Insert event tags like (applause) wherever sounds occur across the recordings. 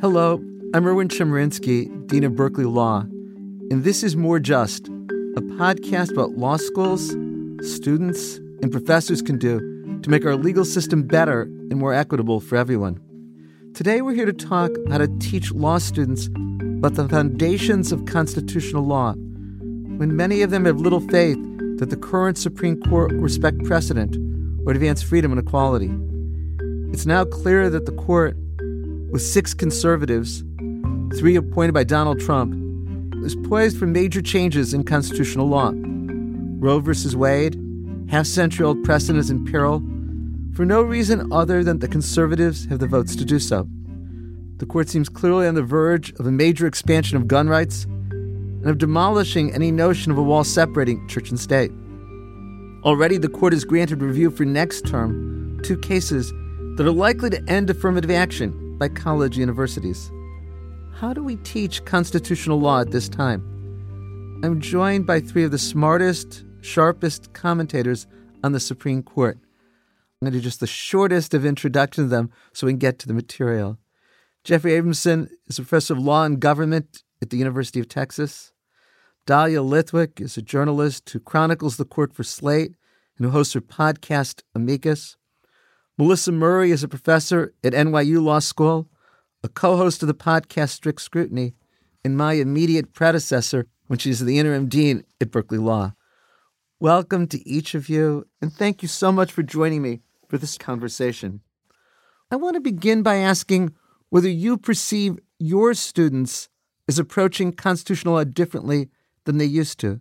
Hello, I'm Erwin Chemerinsky, Dean of Berkeley Law, and this is More Just, a podcast about law schools, students, and professors can do to make our legal system better and more equitable for everyone. Today, we're here to talk how to teach law students about the foundations of constitutional law, when many of them have little faith that the current Supreme Court respect precedent or advance freedom and equality. It's now clear that the court, with six conservatives, three appointed by Donald Trump, is poised for major changes in constitutional law. Roe v. Wade, half century old precedent is in peril for no reason other than the conservatives have the votes to do so. The court seems clearly on the verge of a major expansion of gun rights and of demolishing any notion of a wall separating church and state. Already, the court has granted review for next term two cases that are likely to end affirmative action by college universities. How do we teach constitutional law at this time? I'm joined by three of the smartest, sharpest commentators on the Supreme Court. I'm going to do just the shortest of introductions to them so we can get to the material. Jeffrey Abramson is a professor of law and government at the University of Texas. Dahlia Lithwick is a journalist who chronicles the court for Slate and who hosts her podcast, Amicus. Melissa Murray is a professor at NYU Law School, a co host of the podcast Strict Scrutiny, and my immediate predecessor when she's the interim dean at Berkeley Law. Welcome to each of you, and thank you so much for joining me for this conversation. I want to begin by asking whether you perceive your students as approaching constitutional law differently than they used to.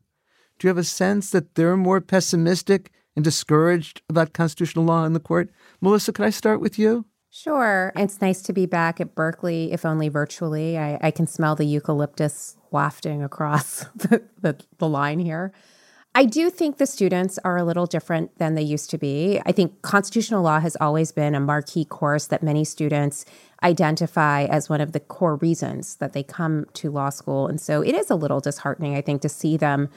Do you have a sense that they're more pessimistic and discouraged about constitutional law in the court? Melissa, could I start with you? Sure. It's nice to be back at Berkeley, if only virtually. I, I can smell the eucalyptus wafting across (laughs) the, the, the line here. I do think the students are a little different than they used to be. I think constitutional law has always been a marquee course that many students identify as one of the core reasons that they come to law school. And so it is a little disheartening, I think, to see them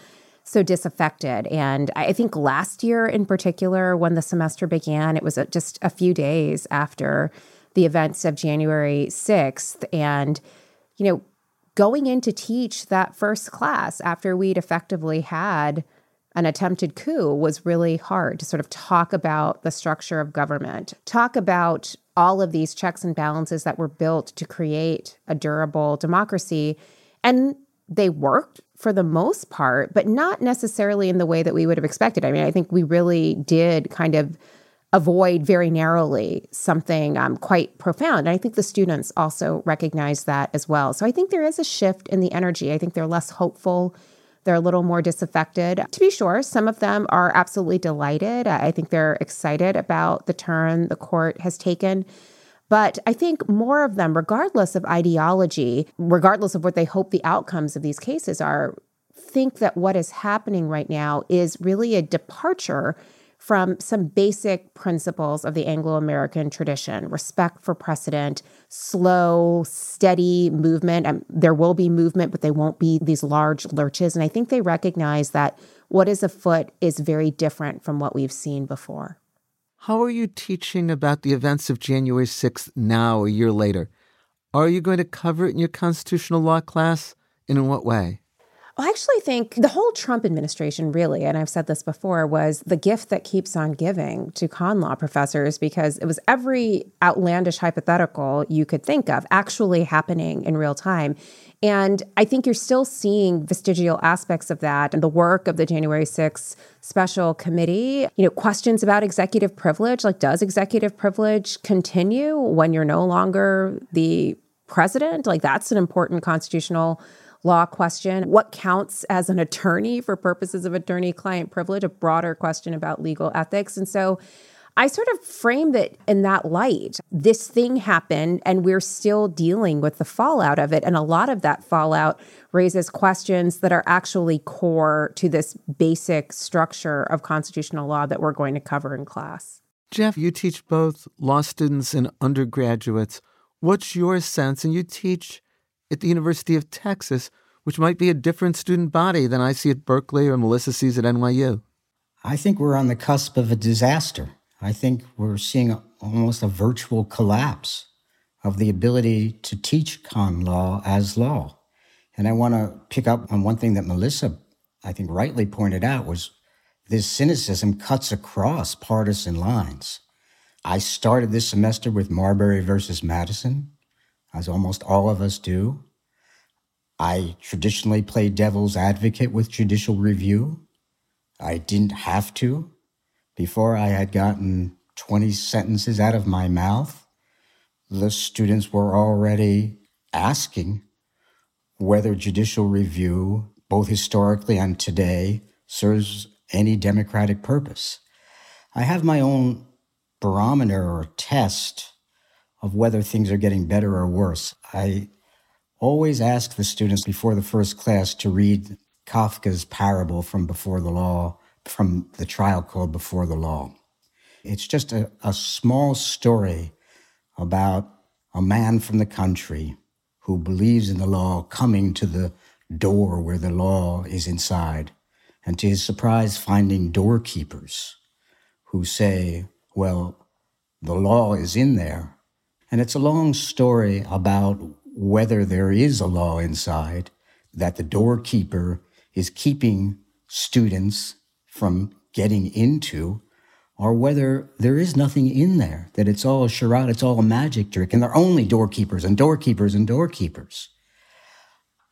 so disaffected. And I think last year in particular, when the semester began, it was just a few days after the events of January 6th. And, you know, going in to teach that first class after we'd effectively had an attempted coup was really hard to sort of talk about the structure of government, talk about all of these checks and balances that were built to create a durable democracy. And they worked for the most part, but not necessarily in the way that we would have expected. I mean, I think we really did kind of avoid very narrowly something um, quite profound. And I think the students also recognize that as well. So I think there is a shift in the energy. I think they're less hopeful they're a little more disaffected. To be sure, some of them are absolutely delighted. I think they're excited about the turn the court has taken. But I think more of them, regardless of ideology, regardless of what they hope the outcomes of these cases are, think that what is happening right now is really a departure from some basic principles of the Anglo American tradition respect for precedent, slow, steady movement. And there will be movement, but they won't be these large lurches. And I think they recognize that what is afoot is very different from what we've seen before. How are you teaching about the events of January 6th now, a year later? Are you going to cover it in your constitutional law class? And in what way? I actually think the whole Trump administration, really, and I've said this before, was the gift that keeps on giving to con law professors because it was every outlandish hypothetical you could think of actually happening in real time. And I think you're still seeing vestigial aspects of that and the work of the January 6th special committee. You know, questions about executive privilege like, does executive privilege continue when you're no longer the president? Like, that's an important constitutional law question. What counts as an attorney for purposes of attorney client privilege? A broader question about legal ethics. And so I sort of framed it in that light. This thing happened, and we're still dealing with the fallout of it. And a lot of that fallout raises questions that are actually core to this basic structure of constitutional law that we're going to cover in class. Jeff, you teach both law students and undergraduates. What's your sense? And you teach at the University of Texas, which might be a different student body than I see at Berkeley or Melissa sees at NYU? I think we're on the cusp of a disaster. I think we're seeing almost a virtual collapse of the ability to teach con law as law. And I want to pick up on one thing that Melissa, I think, rightly pointed out was this cynicism cuts across partisan lines. I started this semester with Marbury versus Madison, as almost all of us do. I traditionally play devil's advocate with judicial review. I didn't have to. Before I had gotten 20 sentences out of my mouth, the students were already asking whether judicial review, both historically and today, serves any democratic purpose. I have my own barometer or test of whether things are getting better or worse. I always ask the students before the first class to read Kafka's parable from Before the Law, from the trial called Before the Law. It's just a, a small story about a man from the country who believes in the law coming to the door where the law is inside, and to his surprise, finding doorkeepers who say, Well, the law is in there. And it's a long story about whether there is a law inside that the doorkeeper is keeping students from getting into, or whether there is nothing in there, that it's all a charade, it's all a magic trick, and they're only doorkeepers and doorkeepers and doorkeepers.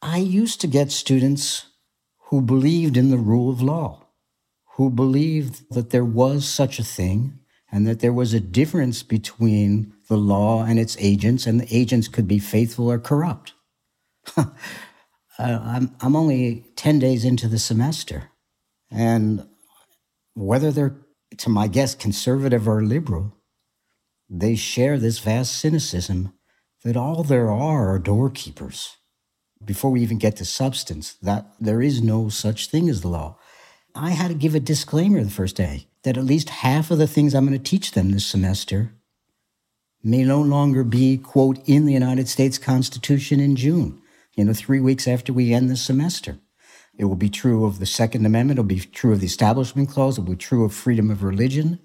I used to get students who believed in the rule of law, who believed that there was such a thing and that there was a difference between the law and its agents, and the agents could be faithful or corrupt. (laughs) Uh, I'm, I'm only 10 days into the semester, and whether they're, to my guess, conservative or liberal, they share this vast cynicism that all there are are doorkeepers. Before we even get to substance, that there is no such thing as the law. I had to give a disclaimer the first day that at least half of the things I'm going to teach them this semester may no longer be, quote, in the United States Constitution in June, you know, three weeks after we end the semester. It will be true of the Second Amendment. It'll be true of the Establishment Clause. It'll be true of freedom of religion.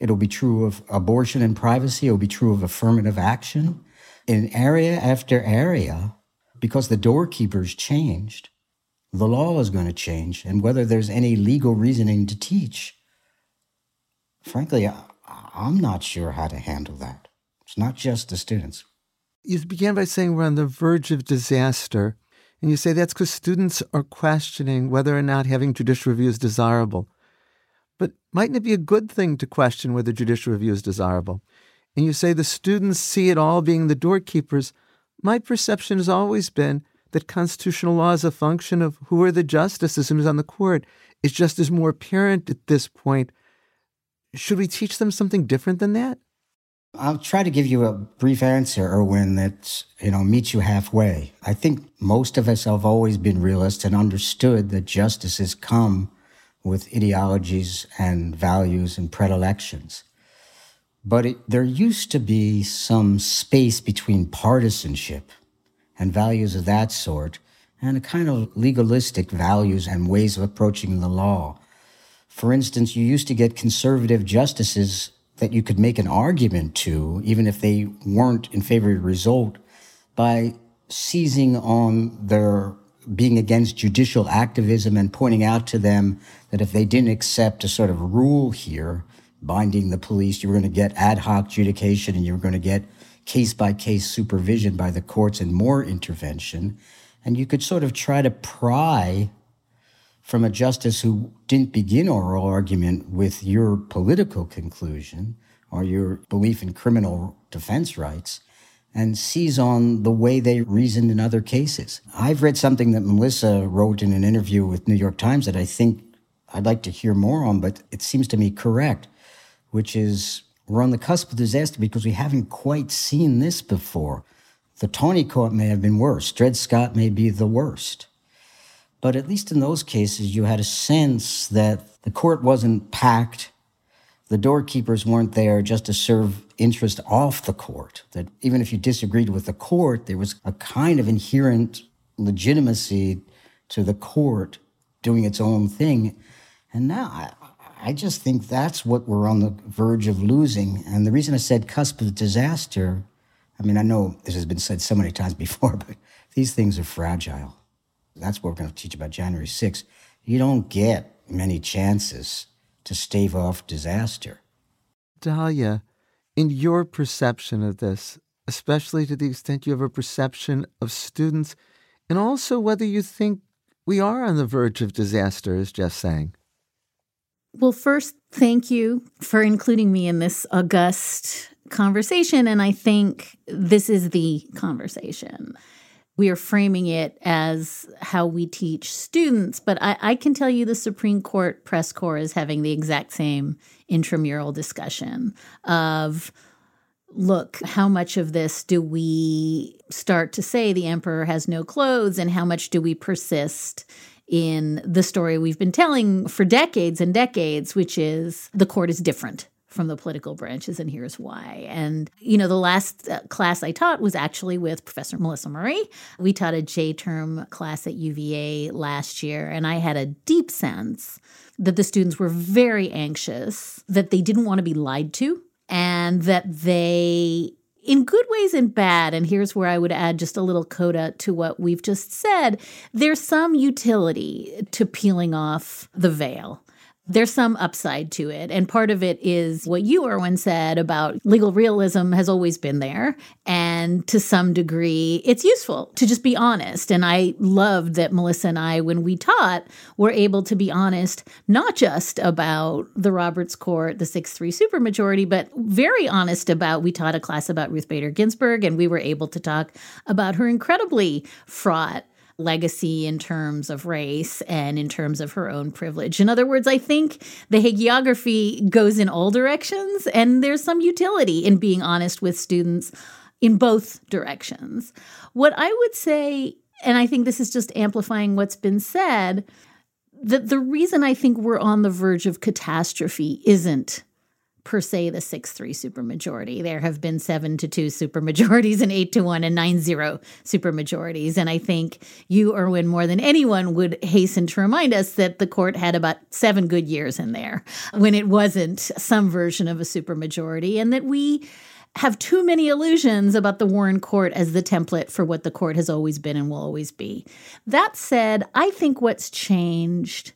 It'll be true of abortion and privacy. It'll be true of affirmative action. In area after area, because the doorkeepers changed, the law is going to change. And whether there's any legal reasoning to teach, frankly, I'm not sure how to handle that. It's not just the students. You began by saying we're on the verge of disaster. And you say that's because students are questioning whether or not having judicial review is desirable. But mightn't it be a good thing to question whether judicial review is desirable? And you say the students see it all being the doorkeepers. My perception has always been that constitutional law is a function of who are the justices who's on the court. It's just as more apparent at this point. Should we teach them something different than that? I'll try to give you a brief answer, Erwin, that you know meets you halfway. I think most of us have always been realists and understood that justices come with ideologies and values and predilections. But it, there used to be some space between partisanship and values of that sort and a kind of legalistic values and ways of approaching the law. For instance, you used to get conservative justices that you could make an argument to, even if they weren't in favor of the result, by seizing on their being against judicial activism and pointing out to them that if they didn't accept a sort of rule here binding the police, you were going to get ad hoc adjudication and you were going to get case by case supervision by the courts and more intervention. And you could sort of try to pry from a justice who didn't begin oral argument with your political conclusion or your belief in criminal defense rights and seize on the way they reasoned in other cases. I've read something that Melissa wrote in an interview with New York Times that I think I'd like to hear more on, but it seems to me correct, which is we're on the cusp of disaster because we haven't quite seen this before. The Taney court may have been worse. Dred Scott may be the worst. But at least in those cases, you had a sense that the court wasn't packed. The doorkeepers weren't there just to serve interest off the court. That even if you disagreed with the court, there was a kind of inherent legitimacy to the court doing its own thing. And now I, I just think that's what we're on the verge of losing. And the reason I said cusp of disaster, I mean, I know this has been said so many times (laughs) before, but these things are fragile. That's what we're going to teach about January 6th. You don't get many chances to stave off disaster. Dahlia, in your perception of this, especially to the extent you have a perception of students, and also whether you think we are on the verge of disaster, as Jeff's saying. Well, first, thank you for including me in this august conversation. And I think this is the conversation. We are framing it as how we teach students, but I, I, can tell you the Supreme Court press corps is having the exact same intramural discussion of look, how much of this do we start to say the emperor has no clothes, and how much do we persist in the story we've been telling for decades and decades, which is the court is different from the political branches, and here's why. And, you know, the last uh, class I taught was actually with Professor Melissa Murray. We taught a J term class at UVA last year, and I had a deep sense that the students were very anxious, that they didn't want to be lied to, and that they in good ways and bad, and here's where I would add just a little coda to what we've just said, there's some utility to peeling off the veil there's some upside to it. And part of it is what you, Erwin, said about legal realism has always been there. And to some degree, it's useful to just be honest. And I loved that Melissa and I, when we taught, were able to be honest, not just about the Roberts Court, the 6 3 supermajority, but very honest about we taught a class about Ruth Bader Ginsburg, and we were able to talk about her incredibly fraught legacy in terms of race and in terms of her own privilege. In other words, I think the hagiography goes in all directions, and there's some utility in being honest with students in both directions. What I would say, and I think this is just amplifying what's been said, that the reason I think we're on the verge of catastrophe isn't per se the 6 3 supermajority. There have been 7 to 2 supermajorities and 8 to 1 and 9 0 supermajorities. And I think you, Erwin, more than anyone would hasten to remind us that the court had about seven good years in there when it wasn't some version of a supermajority, and that we have too many illusions about the Warren court as the template for what the court has always been and will always be. That said, I think what's changed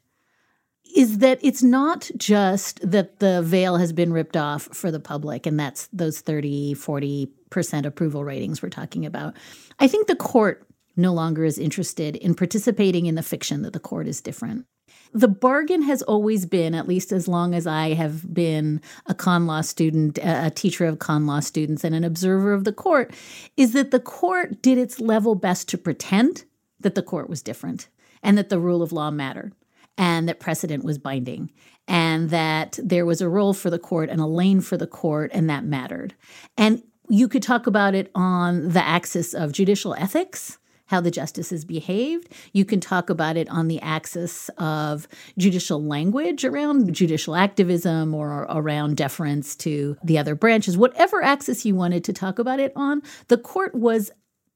is that it's not just that the veil has been ripped off for the public and that's those 30 40% approval ratings we're talking about. I think the court no longer is interested in participating in the fiction that the court is different. The bargain has always been, at least as long as I have been a con law student, a teacher of con law students, and an observer of the court, is that the court did its level best to pretend that the court was different and that the rule of law mattered and that precedent was binding and that there was a role for the court and a lane for the court and that mattered. And you could talk about it on the axis of judicial ethics how the justices behaved. You can talk about it on the axis of judicial language around judicial activism or around deference to the other branches. Whatever axis you wanted to talk about it on, the court was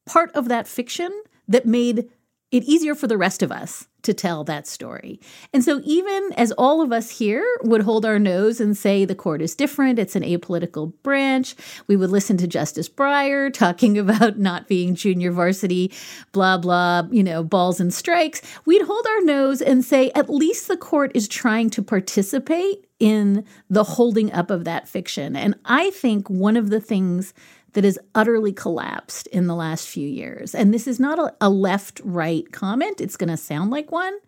part of that fiction that made it easier for the rest of us to tell that story. And so, even as all of us here would hold our nose and say the court is different, it's an apolitical branch, we would listen to Justice Breyer (laughs) talking about not being junior varsity, blah, blah, you know, balls and strikes. We'd hold our nose and say, at least the court is trying to participate in the holding up of that fiction. And I think one of the things that has utterly collapsed in the last few years, and this is not a, a left right comment, it's going to sound like one,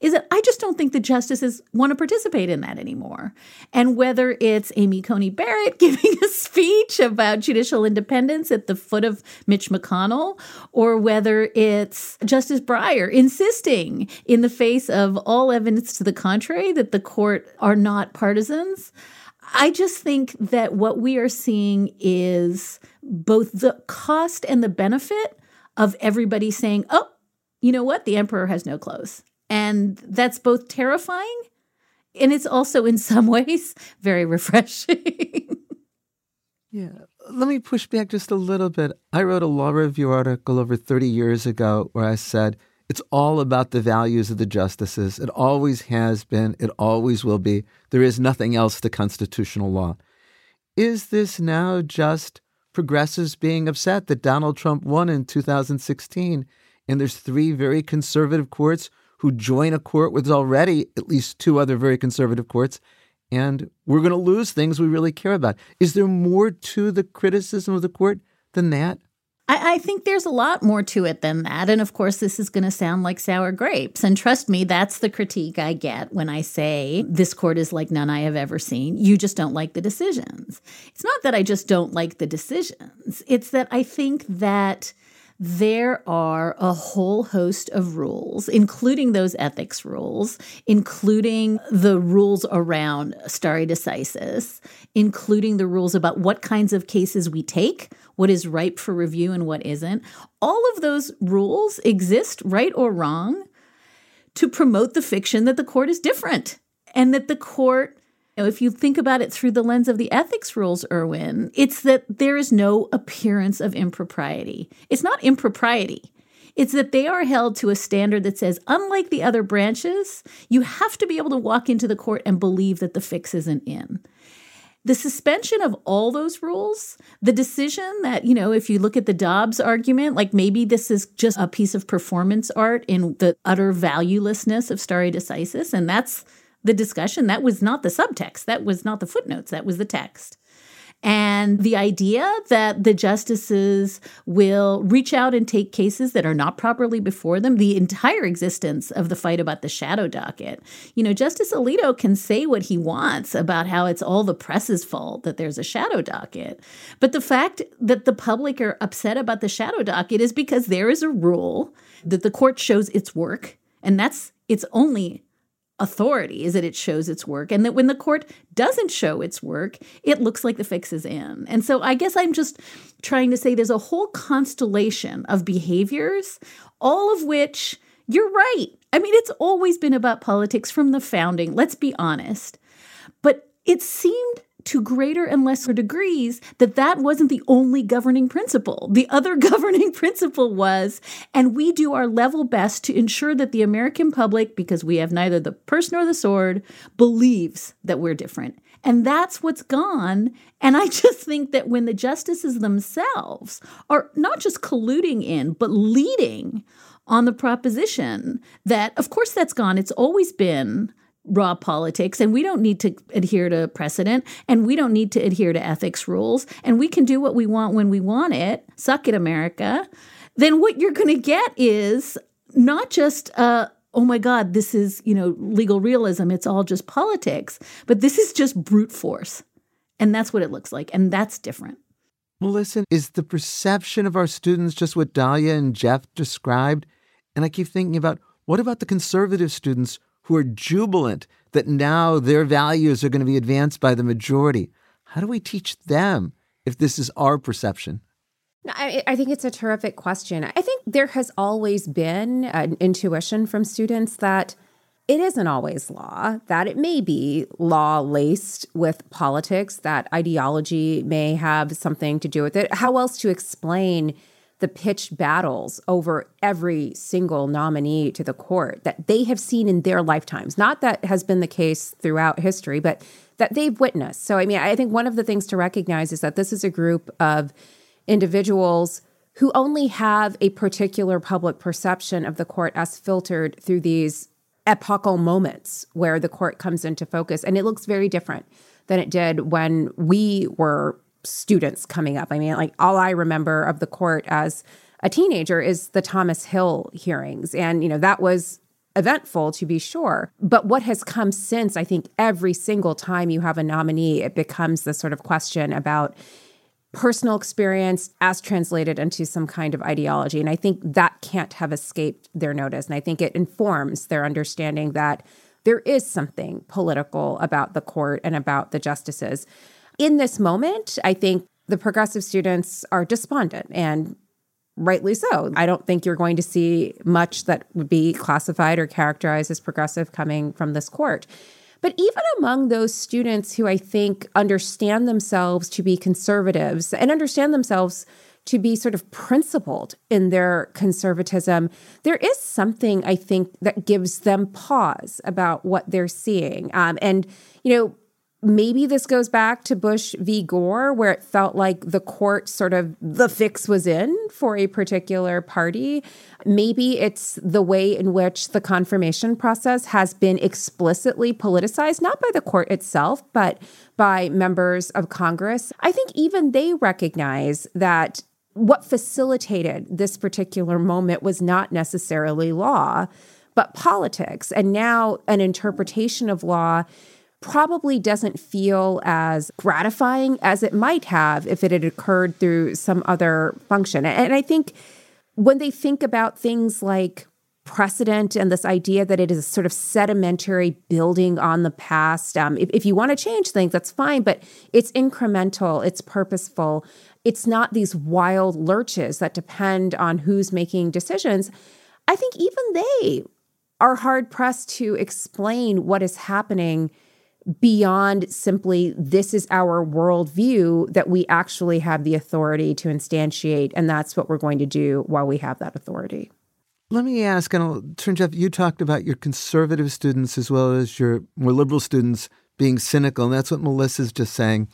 is that I just don't think the justices want to participate in that anymore. And whether it's Amy Coney Barrett (laughs) giving a speech about judicial independence at the foot of Mitch McConnell, or whether it's Justice Breyer insisting, in the face of all evidence to the contrary, that the court are not partisans. I just think that what we are seeing is both the cost and the benefit of everybody saying, oh, you know what? The emperor has no clothes. And that's both terrifying and it's also, in some (laughs) ways, very refreshing. yeah. Let me push back just a little bit. I wrote a law review article over 30 years ago where I said, it's all about the values of the justices. It always has been. It always will be. There is nothing else to constitutional law. Is this now just progressives being upset that Donald Trump won in 2016. And there's three very conservative courts who join a court with already at least two other very conservative courts. And we're going to lose things we really care about. Is there more to the criticism of the court than that? I, I, think there's a lot more to it than that. And of course, this is going to sound like sour grapes. And trust me, that's the critique I get when I say this court is like none I have ever seen. You just don't like the decisions. It's not that I just don't like the decisions, it's that I think that there are a whole host of rules, including those ethics rules, including the rules around stare decisis, including the rules about what kinds of cases we take, what is ripe for review and what isn't. All of those rules exist, right or wrong, to promote the fiction that the court is different and that the court if you think about it through the lens of the ethics rules, Erwin, it's that there is no appearance of impropriety. It's not impropriety. It's that they are held to a standard that says, unlike the other branches, you have to be able to walk into the court and believe that the fix isn't in. The suspension of all those rules, the decision that, you know, if you look at the Dobbs argument, like maybe this is just a piece of performance art in the utter valuelessness of stare decisis, and that's the discussion. That was not the subtext. That was not the footnotes. That was the text. And the idea that the justices will reach out and take cases that are not properly before them, the entire existence of the fight about the shadow docket. You know, Justice Alito can say what he wants about how it's all the press's fault that there's a shadow docket. But the fact that the public are upset about the shadow docket is because there is a rule that the court shows its work. And that's its only authority is that it shows its work and that when the court doesn't show its work it looks like the fix is in. And so i guess i'm just trying to say there's a whole constellation of behaviors all of which you're right. I mean it's always been about politics from the founding let's be honest. But it seemed to greater and lesser degrees that that wasn't the only governing principle. The other (laughs) governing principle was, and we do our level best to ensure that the American public, because we have neither the purse nor the sword, believes that we're different. And that's what's gone. And I (laughs) just think that when the justices themselves are not just colluding in, but leading on the proposition that, of course, that's gone. It's always been raw politics and we don't need to adhere to precedent and we don't need to adhere to ethics rules and we can do what we want when we want it. Suck it america. Then what you're going to get is not just uh oh my god this is you know legal realism it's all just politics but this is just brute force and that's what it looks like and that's different. Well listen is the perception of our students just what dahlia and jeff described? And i keep thinking about what about the conservative students who are jubilant that now their values are going to be advanced by the majority. How do we teach them if this is our perception? I, I, think it's a terrific question. I think there has always been an intuition from students that it isn't always law, that it may be law laced with politics, that ideology may have something to do with it. How else to explain? The pitched battles over every single nominee to the court that they have seen in their lifetimes. Not that has been the case throughout history, but that they've witnessed. So, I mean, I think one of the things to recognize is that this is a group of individuals who only have a particular public perception of the court as filtered through these epochal moments where the court comes into focus. And it looks very different than it did when we were students coming up. I mean, like all I remember of the court as a teenager is the Thomas Hill hearings. And, you know, that was eventful to be sure. But what has come since, I think every single time you have a nominee, it becomes this sort of question about personal experience as translated into some kind of ideology. And I think that can't have escaped their notice. And I think it informs their understanding that there is something political about the court and about the justices in this moment, I think the progressive students are despondent and rightly so. I don't think you're going to see much that would be classified or characterized as progressive coming from this court. But even among those students who I think understand themselves to be conservatives and understand themselves to be sort of principled in their conservatism, there is something I think that gives them pause about what they're seeing. Um, and, you know, maybe this goes back to Bush v. Gore, where it felt like the court sort of the fix was in for a particular party. Maybe it's the way in which the confirmation process has been explicitly politicized, not by the court itself, but by members of Congress. I think even they recognize that what facilitated this particular moment was not necessarily law, but politics. And now an interpretation of law probably doesn't feel as gratifying as it might have if it had occurred through some other function. And I think when they think about things like precedent and this idea that it is sort of sedimentary building on the past, um, if, if you want to change things, that's fine, but it's incremental, it's purposeful. It's not these wild lurches that depend on who's making decisions. I think even they are hard pressed to explain what is happening beyond simply this is our worldview that we actually have the authority to instantiate. And that's what we're going to do while we have that authority. Let me ask, and I'll turn Jeff, you talked about your conservative students as well as your more liberal students being cynical, and that's what Melissa's just saying.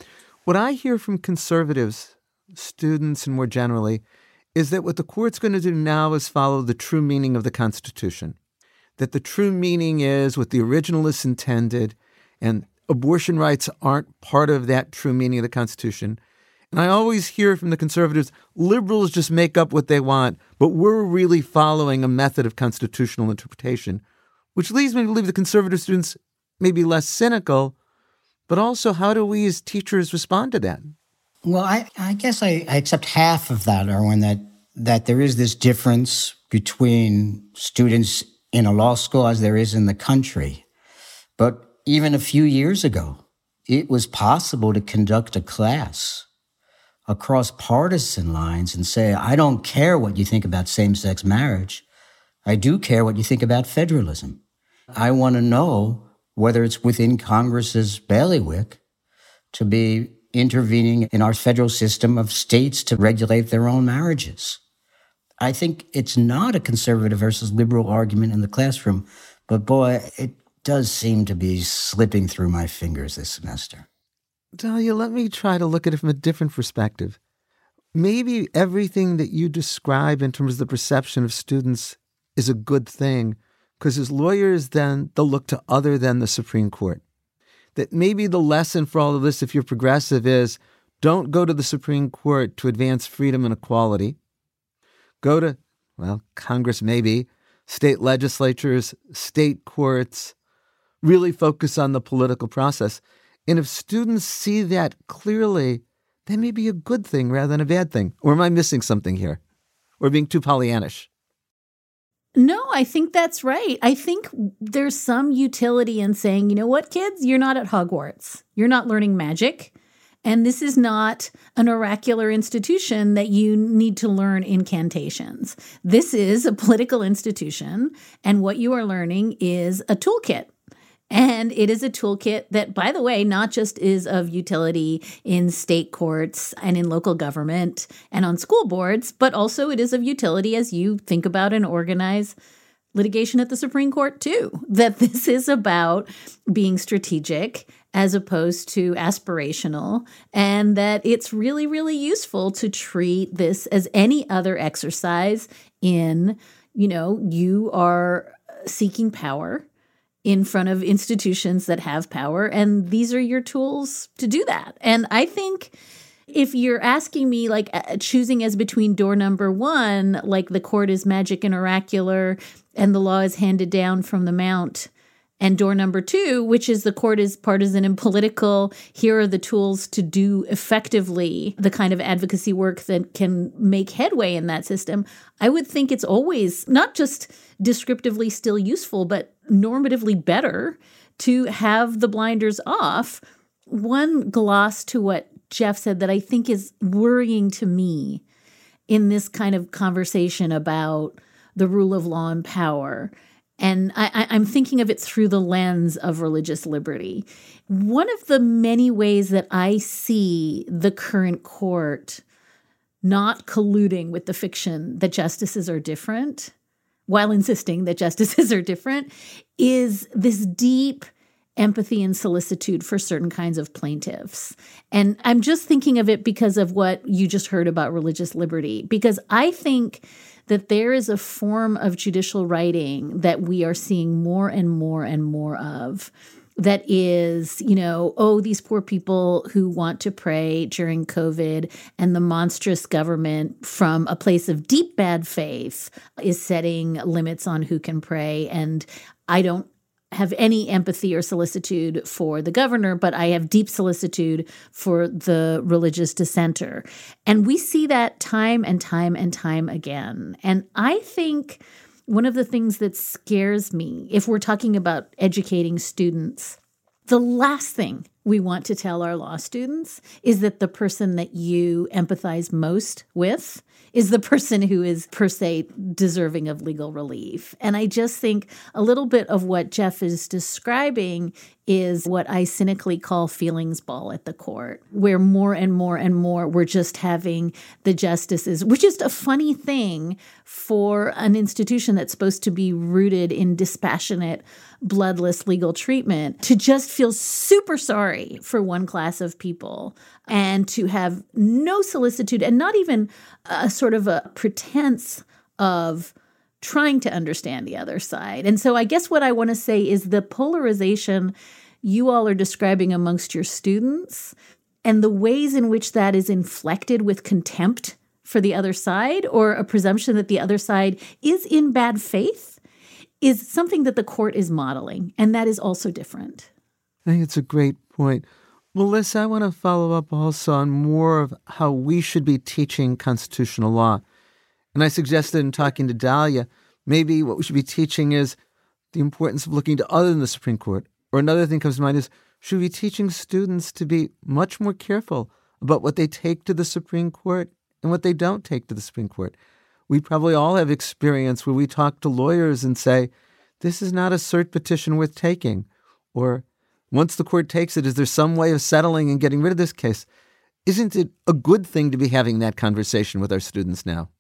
What I hear from conservatives, students, and more generally, is that what the court's going to do now is follow the true meaning of the Constitution. That the true meaning is what the originalists intended, and abortion rights aren't part of that true meaning of the Constitution. And I always hear from the conservatives liberals just make up what they want, but we're really following a method of constitutional interpretation, which leads me to believe the conservative students may be less cynical, but also how do we as teachers respond to that? Well, I, I guess I, I accept half of that, Erwin, that, that there is this difference between students in a law school as there is in the country. But even a few years ago, it was possible to conduct a class across partisan lines and say, I don't care what you think about same sex marriage. I do care what you think about federalism. I want to know whether it's within Congress's bailiwick to be intervening in our federal system of states to regulate their own marriages. I think it's not a conservative versus liberal argument in the classroom, but boy, it does seem to be slipping through my fingers this semester. Dahlia, let me try to look at it from a different perspective. Maybe everything that you describe in terms of the perception of students is a good thing, because as lawyers, then they'll look to other than the Supreme Court. That maybe the lesson for all of this, if you're progressive, is don't go to the Supreme Court to advance freedom and equality. Go to, well, Congress maybe, state legislatures, state courts, really focus on the political process. And if students see that clearly, that may be a good thing rather than a bad thing. Or am I missing something here? Or being too Pollyannish? No, I think that's right. I think there's some utility in saying, you know what, kids, you're not at Hogwarts. You're not learning magic. And this is not an oracular institution that you need to learn incantations. This is a political institution. And what you are learning is a toolkit and it is a toolkit that, by the way, not just is of utility in state courts and in local government and on school boards, but also it is of utility as you think about and organize litigation at the Supreme Court, too. (laughs) That this is about being strategic as opposed to aspirational, and that it's really, really useful to treat this as any other exercise in, you know, you are seeking power in front of institutions that have power. And these are your tools to do that. And I think if you're asking me, like uh, choosing as between door number one, like the court is magic and oracular and the law is handed down from the mount, and door number two, which is the court is partisan and political. Here are the tools to do effectively the kind of advocacy work that can make headway in that system. I would think it's always not just descriptively still useful, but normatively better to have the blinders off. One gloss to what Jeff said that I think is worrying to me in this kind of conversation about the rule of law and power. And I, am thinking of it through the lens of religious liberty. One of the many ways that I see the current court not colluding with the fiction that justices are different while insisting that justices (laughs) are different is this deep empathy and solicitude for certain kinds of plaintiffs. And I'm just thinking of it because of what you just heard about religious liberty, because I think that there is a form of judicial writing that we are seeing more and more and more of that is, you know, oh, these poor people who want to pray during COVID and the monstrous government from a place of deep bad faith is setting limits on who can pray. And I don't have any empathy or solicitude for the governor, but I have deep solicitude for the religious dissenter. And we see that time and time and time again. And I think one of the things that scares me, if we're talking about educating students, the last thing we want to tell our law students is that the person that you empathize most with is the (laughs) person who is per se deserving of legal relief. And I just think a little bit of what Jeff is describing is what I cynically call feelings ball at the court, where more and more and more we're just having the justices, which is a funny thing for an institution that's supposed to be rooted in dispassionate, bloodless legal treatment, to just feel super sorry for one class of people and to have no solicitude and not even a sort of a pretense of trying to understand the other side. And so I guess what I want to say is the polarization you all are describing amongst your students and the ways in which that is inflected with contempt for the other side or a presumption that the other side is in bad faith is something that the court is modeling. And that is also different. I think it's a great point. Melissa, I want to follow up also on more of how we should be teaching constitutional law. And I suggested in talking to Dahlia, maybe what we should be teaching is the importance of looking to other than the Supreme Court. Or another thing comes to mind is should we be teaching students to be much more careful about what they take to the Supreme Court and what they don't take to the Supreme Court? We probably all have experience where we talk to lawyers and say, this is not a cert petition worth taking. Or once the court takes it, is there some way of settling and getting rid of this case? Isn't it a good thing to be having that conversation with our students now?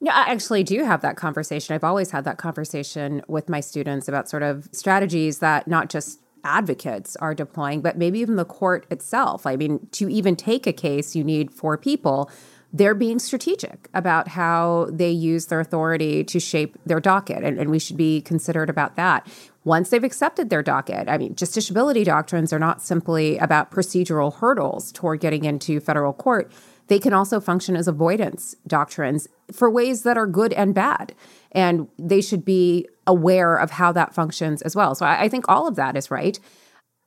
Yeah, I actually do have that conversation. I've always had that conversation with my students about sort of strategies that not just advocates are deploying, but maybe even the court itself. I mean, to even take a case, you need four people. They're being strategic about how they use their authority to shape their docket, and, and we should be considerate about that. Once they've accepted their docket, I mean, justiciability doctrines are not simply about procedural hurdles toward getting into federal court they can also function as avoidance doctrines for ways that are good and bad. And they should be aware of how that functions as well. So I, I think all of that is right.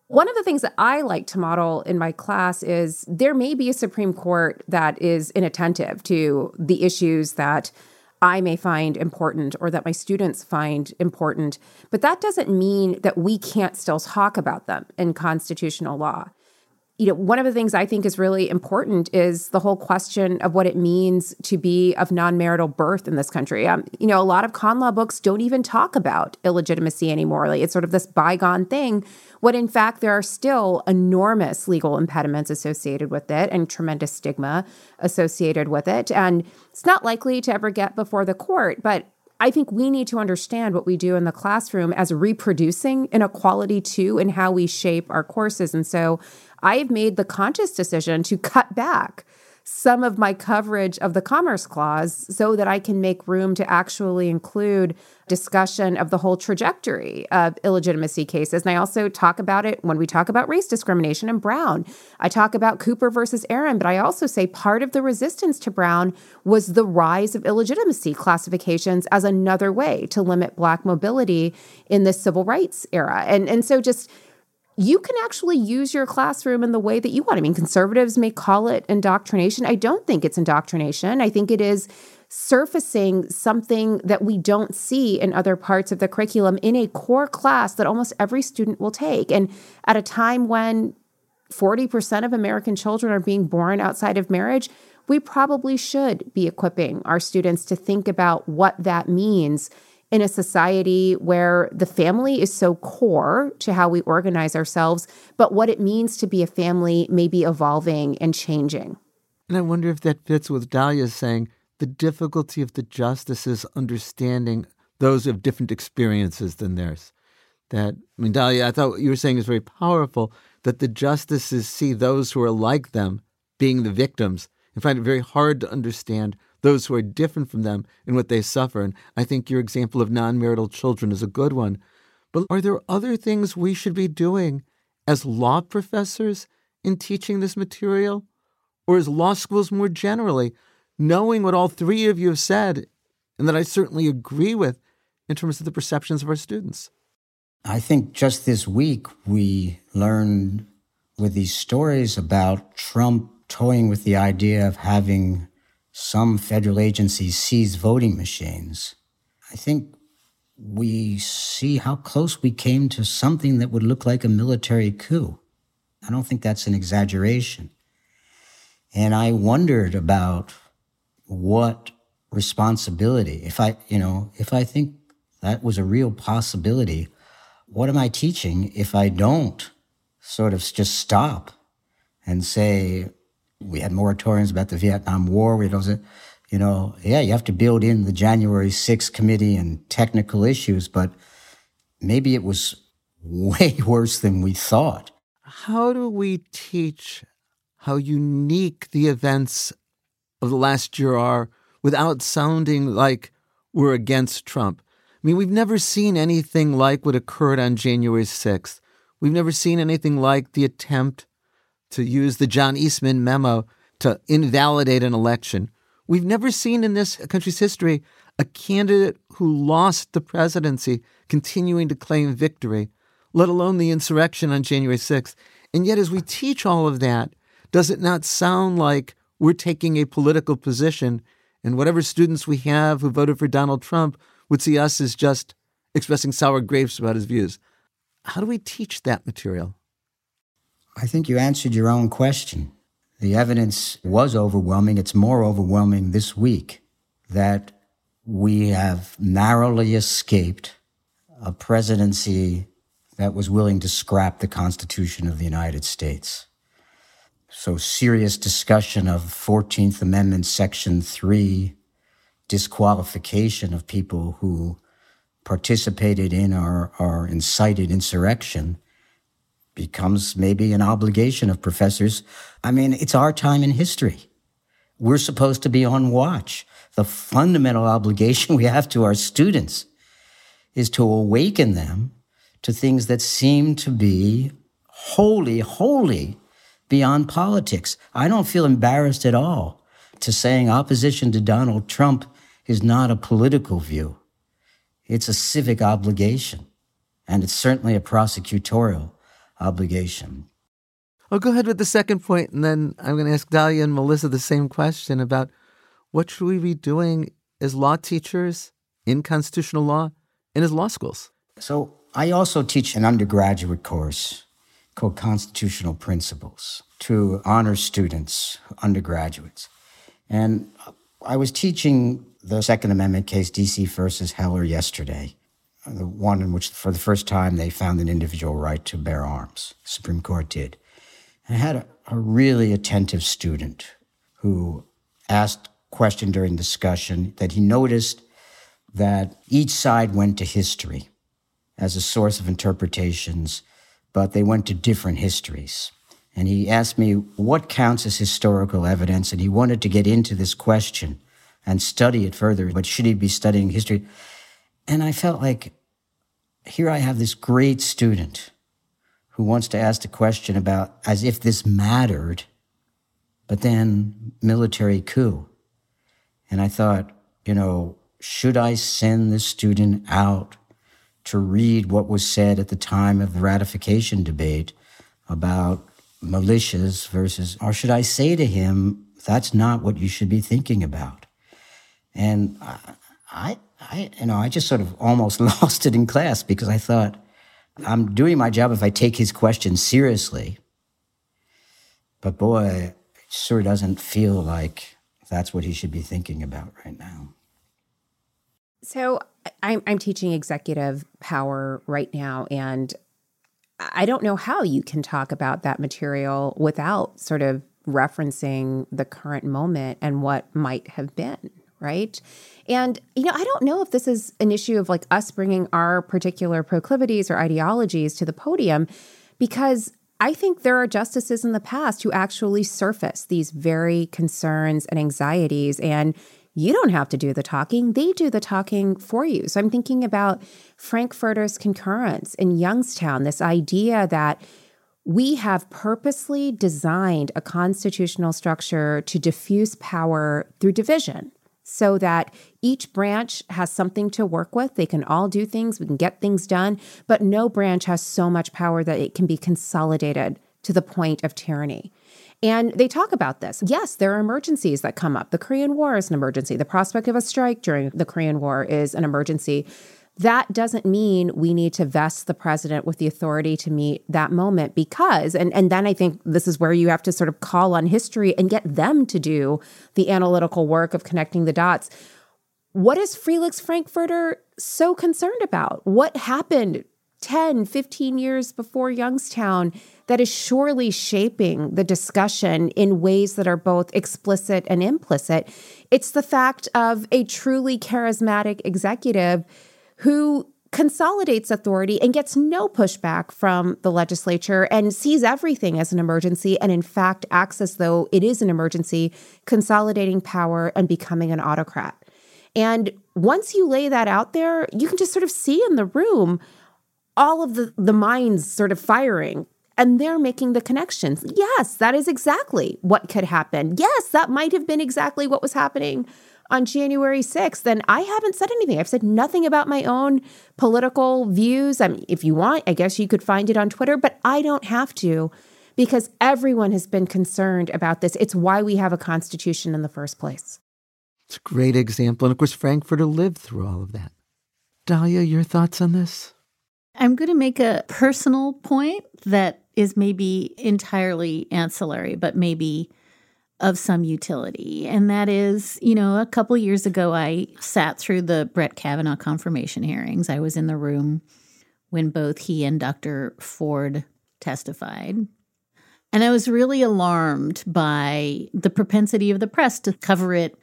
One of the things that I like to model in my class is there may be a Supreme Court that is inattentive to the issues that I may find important or that my students find important, but that doesn't mean that we can't still talk about them in constitutional law you know, one of the things I think is really important is the whole question of what it means to be of non marital birth in this country. Um, you know, a lot of con law books don't even talk about illegitimacy anymore. Like it's sort of this bygone thing, when in fact there are still enormous legal impediments associated with it and tremendous stigma associated with it. And it's not likely to ever get before the court, but I think we need to understand what we do in the classroom as reproducing inequality too in how we shape our courses. And so I've made the conscious decision to cut back some of my coverage of the Commerce Clause so that I can make room to actually include discussion of the whole trajectory of illegitimacy cases. And I also talk about it when we talk about race discrimination and Brown. I talk about Cooper versus Aaron, but I also say part of the resistance to Brown was the rise of illegitimacy classifications as another way to limit Black mobility in the civil rights era. And, and so just you can actually use your classroom in the way that you want. I mean, conservatives may call it indoctrination. I don't think it's indoctrination. I think it is surfacing something that we don't see in other parts of the curriculum in a core class that almost every student will take. And at a time when 40% of American children are being born outside of marriage, we probably should be equipping our students to think about what that means in a society where the family is so core to how we organize ourselves, but what it means to be a family may be evolving and changing. And I wonder if that fits with Dahlia's saying the difficulty of the justices understanding those have different experiences than theirs. that, I mean, Dahlia, I thought what you were saying is very powerful that the justices see those who are like them being the victims and find it very hard to understand those who are different from them in what they suffer. And I think your example of non marital children is a good one. But are there other things we should be doing as law professors in teaching this material? Or as law schools more generally, knowing what all three of you have said, and that I certainly agree with in terms of the perceptions of our students? I think just this week we learned with these stories about Trump toying with the idea of having some federal agencies seize voting machines. I think we see how close we came to something that would look like a military coup. I don't think that's an exaggeration. And I wondered about what responsibility, if I, you know, if I think that was a real possibility, what am I teaching if I don't sort of just stop and say, we had moratoriums about the Vietnam War. We had, you know, yeah, you have to build in the January 6th committee and technical issues, but maybe it was (laughs) way worse than we thought. How do we teach how unique the events of the last year are without sounding like we're against Trump? I mean, we've never seen anything like what occurred on January 6th. We've never seen anything like the attempt to use the John Eastman memo to invalidate an election. We've never seen in this country's history a candidate who lost the presidency continuing to claim victory, let alone the insurrection on January 6th. And yet, as we teach all of that, does it not sound like we're taking a political position and whatever students we have who voted for Donald Trump would see us as just expressing sour grapes about his views? How do we teach that material? I think you answered your own question. The evidence was overwhelming. It's more overwhelming this week that we have narrowly escaped a presidency that was willing to scrap the Constitution of the United States. So, serious discussion of 14th Amendment, Section 3, disqualification of people who participated in or, or incited insurrection becomes maybe an obligation of professors. I mean, it's our time in history. We're supposed to be on watch. The fundamental obligation (laughs) we have to our students is to awaken them to things that seem to be wholly, wholly beyond politics. I don't feel embarrassed at all to saying opposition to Donald Trump is not a political view. It's a civic obligation, and it's certainly a prosecutorial obligation. I'll go ahead with the second point, and then I'm going to ask Dahlia and Melissa the same question about what should we be doing as law teachers in constitutional law and as law schools. So I also teach an undergraduate course called Constitutional Principles to honor students, undergraduates. And I was teaching the Second Amendment case, DC versus Heller, yesterday the one in which, for the first time, they found an individual right to bear arms. The Supreme Court did. And I had a, a really attentive student who asked question during discussion that he noticed that each side went to history as a source of interpretations, but they went to different histories. And he asked me what counts as historical evidence, and he wanted to get into this question and study it further. But should he be studying history? And I felt like here I have this great student who wants to ask a question about as if this mattered, but then military coup. And I thought, you know, should I send this student out to read what was said at the time of the ratification debate about militias versus, or should I say to him, that's not what you should be thinking about? And I, I I, you know, I just sort of almost (laughs) lost it in class because I thought, I'm doing my job if I take his question seriously. But boy, it sure doesn't feel like that's what he should be thinking about right now. So I'm, I'm teaching executive power right now, and I don't know how you can talk about that material without sort of referencing the current moment and what might have been right? And, you know, I don't know if this is an issue of like us bringing our particular proclivities or ideologies to the podium because I think there are justices in the past who actually surface these very concerns and anxieties, and you don't have to do the talking, they do the talking for you. So I'm thinking about Frankfurter's concurrence in Youngstown, this idea that we have purposely designed a constitutional structure to diffuse power through division so that each branch has something to work with. They can all do things, we can get things done, but no branch has so much power that it can be consolidated to the point of tyranny. And they talk about this. Yes, there are emergencies that come up. The Korean War is an emergency. The prospect of a strike during the Korean War is an emergency. That doesn't mean we need to vest the president with the authority to meet that moment because, and, and then I think this is where you have to sort of call on history and get them to do the analytical work of connecting the dots. What is Felix Frankfurter so concerned about? What happened 10, 15 years before Youngstown that is surely shaping the discussion in ways that are both explicit and implicit? It's the fact of a truly charismatic executive who consolidates authority and gets no pushback from the legislature and sees everything as an emergency and in fact acts as though it is an emergency, consolidating power and becoming an autocrat. And once you lay that out there, you can just sort of see in the room all of the, the minds sort of firing and they're making the connections. Yes, that is exactly what could happen. Yes, that might have been exactly what was happening on January 6th, then I haven't said anything. I've said nothing about my own political views. I mean, if you want, I guess you could find it on Twitter, but I don't have to because everyone has been concerned about this. It's why we have a constitution in the first place. It's a great example. And of course, Frankfurter lived through all of that. Dahlia, your thoughts on this? I'm going to make a personal point that is maybe entirely ancillary, but maybe of some utility. And that is, you know, a couple years ago, I sat through the Brett Kavanaugh confirmation hearings. I was in the room when both he and Dr. Ford testified. And I was really alarmed by the propensity of the press to cover it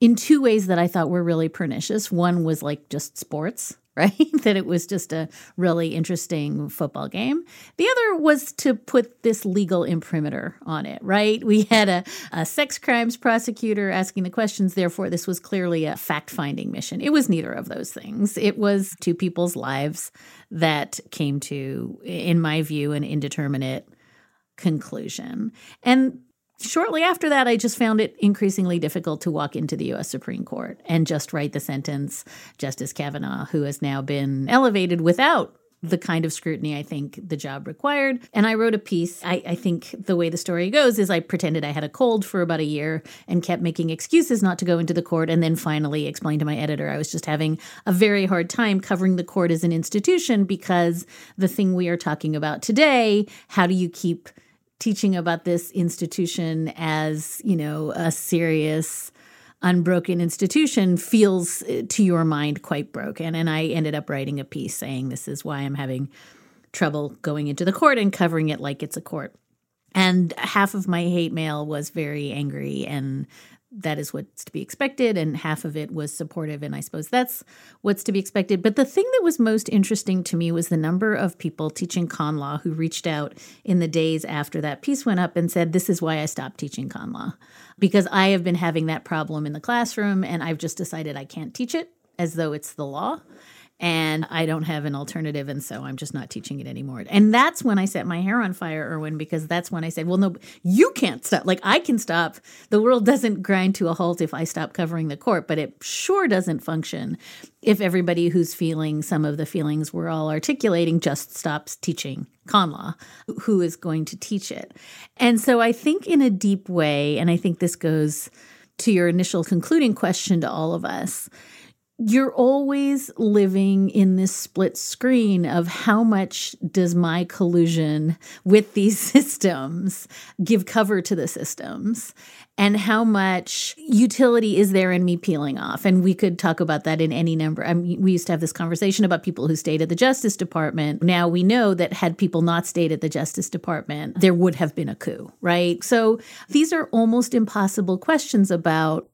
in two ways that I thought were really pernicious. One was like just sports, (laughs) right? that it was just a really interesting football game. The other was to put this legal imprimatur on it, right? We had a, a sex crimes prosecutor asking the questions, therefore, this was clearly a fact finding mission. It was neither of those things. It was two people's lives that came to, in my view, an indeterminate conclusion. And shortly after that, I just found it increasingly difficult to walk into the U.S. Supreme Court and just write the sentence Justice Kavanaugh, who has now been elevated without the kind of scrutiny I think the job required. And I wrote a piece. I, I, think the way the story goes is I pretended I had a cold for about a year and kept making excuses not to go into the court. And then finally explained to my editor I was just having a very hard time covering the court as an institution because the thing we are talking about today, how do you keep teaching about this institution as, you know, a serious unbroken institution feels uh, to your mind quite broken. And I ended up writing a piece saying this is why I'm having trouble going into the court and covering it like it's a court. And half of my hate mail was very angry and that is what's to be expected and half of it was supportive and i suppose that's what's to be expected. But the thing that was most interesting to me was the number of people teaching con law who reached out in the days after that piece went up and said this is why i stopped teaching con law. Because i have been having that problem in the classroom and i've just decided i can't teach it as though it's the law and I don't have an alternative. And so I'm just not teaching it anymore. And that's when I set my hair on fire, Erwin, because that's when I said, well, no, you can't stop. Like I can stop. The world doesn't grind to a halt if I stop covering the court, but it sure doesn't function if everybody who's feeling some of the feelings we're all articulating just stops teaching con law. Who is going to teach it? And so I think in a deep way, and I think this goes to your initial concluding question to all of us you're always living in this split screen of how much does my collusion with these (laughs) systems give cover to the systems and how much utility is there in me peeling off? And we could talk about that in any number. I mean, we used to have this conversation about people who stayed at the justice department. Now we know that had people not stayed at the justice department there would have been a coup right? So these are almost impossible questions about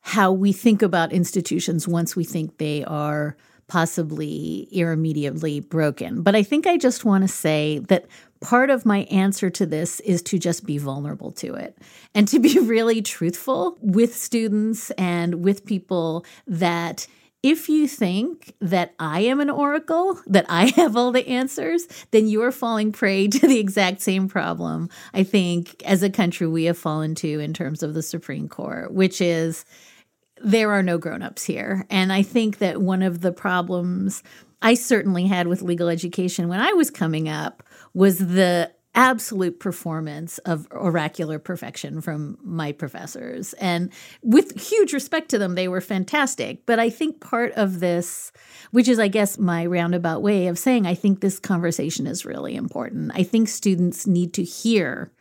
how we think about institutions once we think they are possibly irremediably broken. But I think I just want to say that part of my answer to this is to just be vulnerable to it and to be (laughs) really truthful with students and with people that if you think that I am an oracle, that I (laughs) have all the answers, then you are falling prey to the exact same problem I think as a country we have fallen to in terms of the Supreme Court, which is there are no grown-ups here. And I think that one of the problems I certainly had with legal education when I was coming up was the absolute performance of oracular perfection from my professors. And with huge respect to them, they were fantastic. But I think part of this, which is, I guess, my roundabout way of saying, I think this conversation is really important. I think students need to hear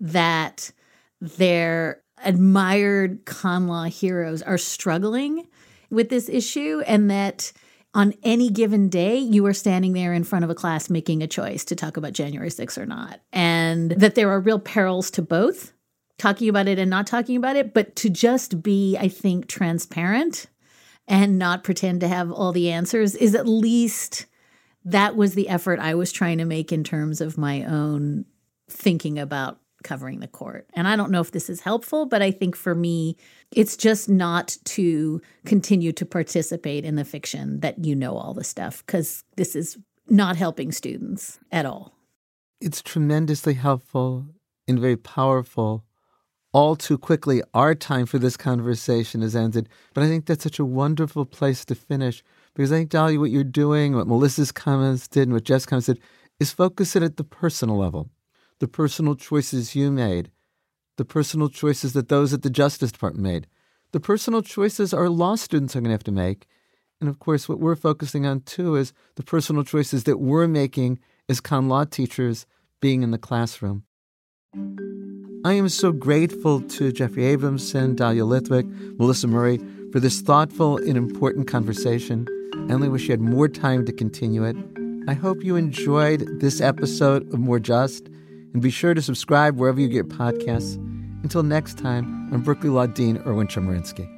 that their admired con law heroes are struggling with this issue and that on any given day, you are standing there in front of a class making a choice to talk about January 6th or not. And that there are real perils to both talking about it and not talking about it, but to just be, I think, transparent and not pretend to have all the answers is at least that was the effort I was trying to make in terms of my own thinking about covering the court. And I don't know if this is helpful, but I think for me, it's just not to continue to participate in the fiction that you know all the stuff, because this is not helping students at all. It's tremendously helpful and very powerful. All too quickly, our time for this conversation has ended. But I think that's such a wonderful place to finish because I think, Dahlia, what you're doing, what Melissa's comments did, and what Jeff's comments did, is focus it at the personal level the personal choices you made, the personal choices that those at the Justice Department made, the personal choices our law students are going to have to make. And of course, what we're focusing on too is the personal choices that we're making as con law teachers being in the classroom. I am so grateful to Jeffrey Abramson, Dahlia Lithwick, Melissa Murray for this thoughtful and important conversation. I only wish you had more time to continue it. I hope you enjoyed this episode of More Just and be sure to subscribe wherever you get podcasts. Until next time, I'm Berkeley Law Dean Erwin Chemerinsky.